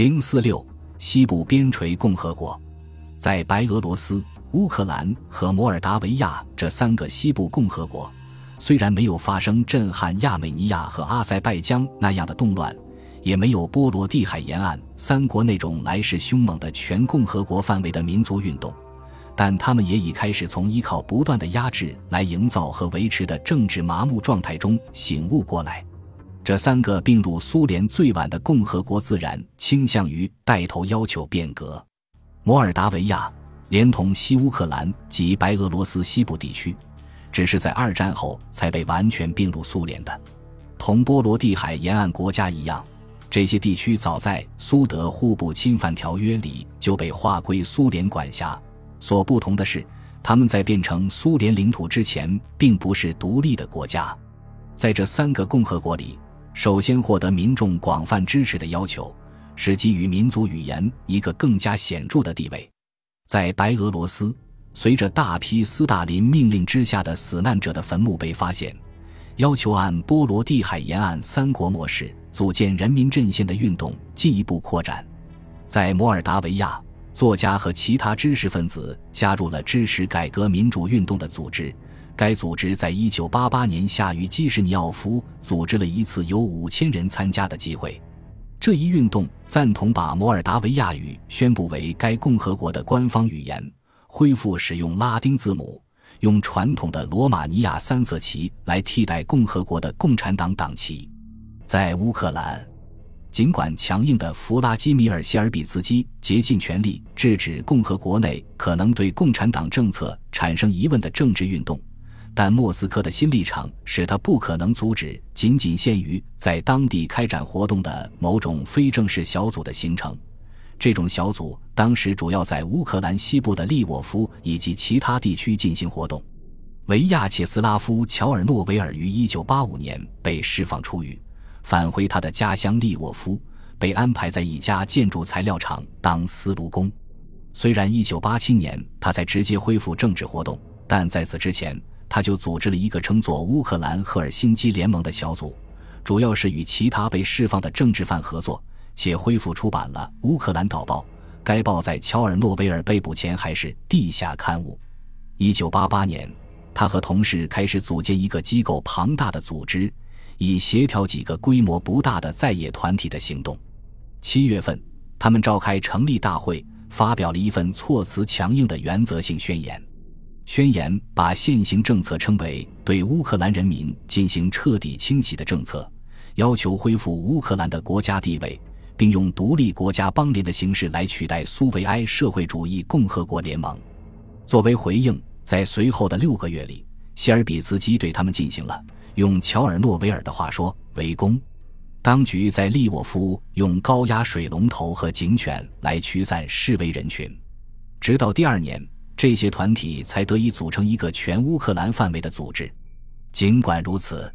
零四六西部边陲共和国，在白俄罗斯、乌克兰和摩尔达维亚这三个西部共和国，虽然没有发生震撼亚美尼亚和阿塞拜疆那样的动乱，也没有波罗的海沿岸三国那种来势凶猛的全共和国范围的民族运动。但他们也已开始从依靠不断的压制来营造和维持的政治麻木状态中醒悟过来。这三个并入苏联最晚的共和国自然倾向于带头要求变革。摩尔达维亚连同西乌克兰及白俄罗斯西部地区，只是在二战后才被完全并入苏联的。同波罗的海沿岸国家一样，这些地区早在苏德互不侵犯条约里就被划归苏联管辖。所不同的是，他们在变成苏联领土之前，并不是独立的国家。在这三个共和国里，首先获得民众广泛支持的要求，是给予民族语言一个更加显著的地位。在白俄罗斯，随着大批斯大林命令之下的死难者的坟墓被发现，要求按波罗的海沿岸三国模式组建人民阵线的运动进一步扩展。在摩尔达维亚。作家和其他知识分子加入了支持改革民主运动的组织。该组织在一九八八年夏于基什尼奥夫组织了一次有五千人参加的集会。这一运动赞同把摩尔达维亚语宣布为该共和国的官方语言，恢复使用拉丁字母，用传统的罗马尼亚三色旗来替代共和国的共产党党旗。在乌克兰。尽管强硬的弗拉基米尔·谢尔比茨基竭尽全力制止共和国内可能对共产党政策产生疑问的政治运动，但莫斯科的新立场使他不可能阻止仅仅限于在当地开展活动的某种非正式小组的形成。这种小组当时主要在乌克兰西部的利沃夫以及其他地区进行活动。维亚切斯拉夫·乔尔诺维尔于1985年被释放出狱。返回他的家乡利沃夫，被安排在一家建筑材料厂当司炉工。虽然1987年他才直接恢复政治活动，但在此之前，他就组织了一个称作“乌克兰赫尔辛基联盟”的小组，主要是与其他被释放的政治犯合作，且恢复出版了《乌克兰导报》。该报在乔尔诺维尔被捕前还是地下刊物。1988年，他和同事开始组建一个机构庞大的组织。以协调几个规模不大的在野团体的行动。七月份，他们召开成立大会，发表了一份措辞强硬的原则性宣言。宣言把现行政策称为对乌克兰人民进行彻底清洗的政策，要求恢复乌克兰的国家地位，并用独立国家邦联的形式来取代苏维埃社会主义共和国联盟。作为回应，在随后的六个月里，谢尔比茨基对他们进行了。用乔尔诺维尔的话说，围攻当局在利沃夫用高压水龙头和警犬来驱散示威人群，直到第二年，这些团体才得以组成一个全乌克兰范围的组织。尽管如此，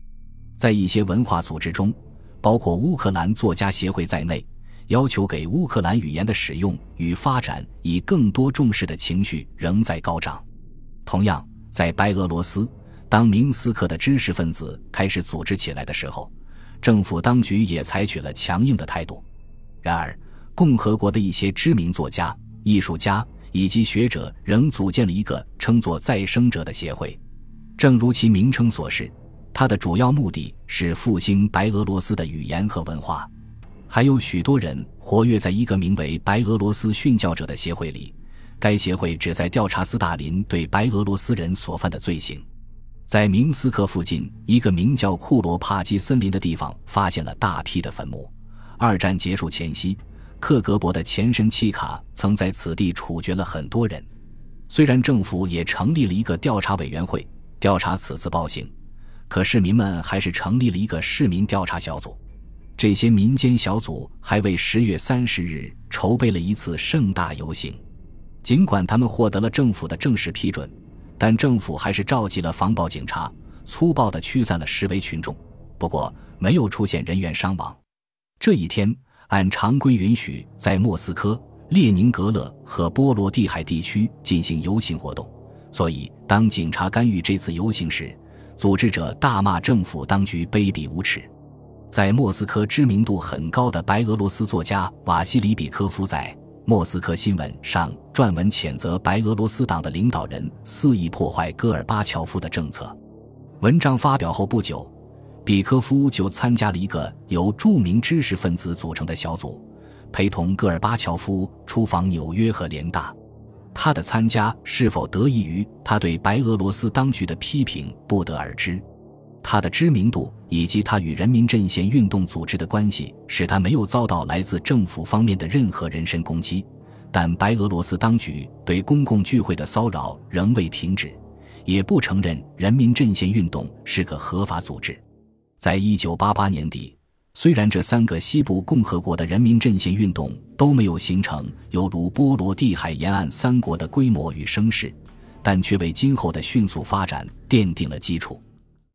在一些文化组织中，包括乌克兰作家协会在内，要求给乌克兰语言的使用与发展以更多重视的情绪仍在高涨。同样，在白俄罗斯。当明斯克的知识分子开始组织起来的时候，政府当局也采取了强硬的态度。然而，共和国的一些知名作家、艺术家以及学者仍组建了一个称作“再生者”的协会。正如其名称所示，它的主要目的是复兴白俄罗斯的语言和文化。还有许多人活跃在一个名为“白俄罗斯殉教者”的协会里，该协会旨在调查斯大林对白俄罗斯人所犯的罪行。在明斯克附近一个名叫库罗帕基森林的地方，发现了大批的坟墓。二战结束前夕，克格勃的前身契卡曾在此地处决了很多人。虽然政府也成立了一个调查委员会调查此次暴行，可市民们还是成立了一个市民调查小组。这些民间小组还为十月三十日筹备了一次盛大游行。尽管他们获得了政府的正式批准。但政府还是召集了防暴警察，粗暴地驱散了示威群众。不过，没有出现人员伤亡。这一天，按常规允许在莫斯科、列宁格勒和波罗的海地区进行游行活动。所以，当警察干预这次游行时，组织者大骂政府当局卑鄙无耻。在莫斯科知名度很高的白俄罗斯作家瓦西里比科夫在《莫斯科新闻》上撰文谴责白俄罗斯党的领导人肆意破坏戈尔巴乔夫的政策。文章发表后不久，比科夫就参加了一个由著名知识分子组成的小组，陪同戈尔巴乔夫出访纽约和联大。他的参加是否得益于他对白俄罗斯当局的批评，不得而知。他的知名度以及他与人民阵线运动组织的关系，使他没有遭到来自政府方面的任何人身攻击。但白俄罗斯当局对公共聚会的骚扰仍未停止，也不承认人民阵线运动是个合法组织。在一九八八年底，虽然这三个西部共和国的人民阵线运动都没有形成犹如波罗的海沿岸三国的规模与声势，但却为今后的迅速发展奠定了基础。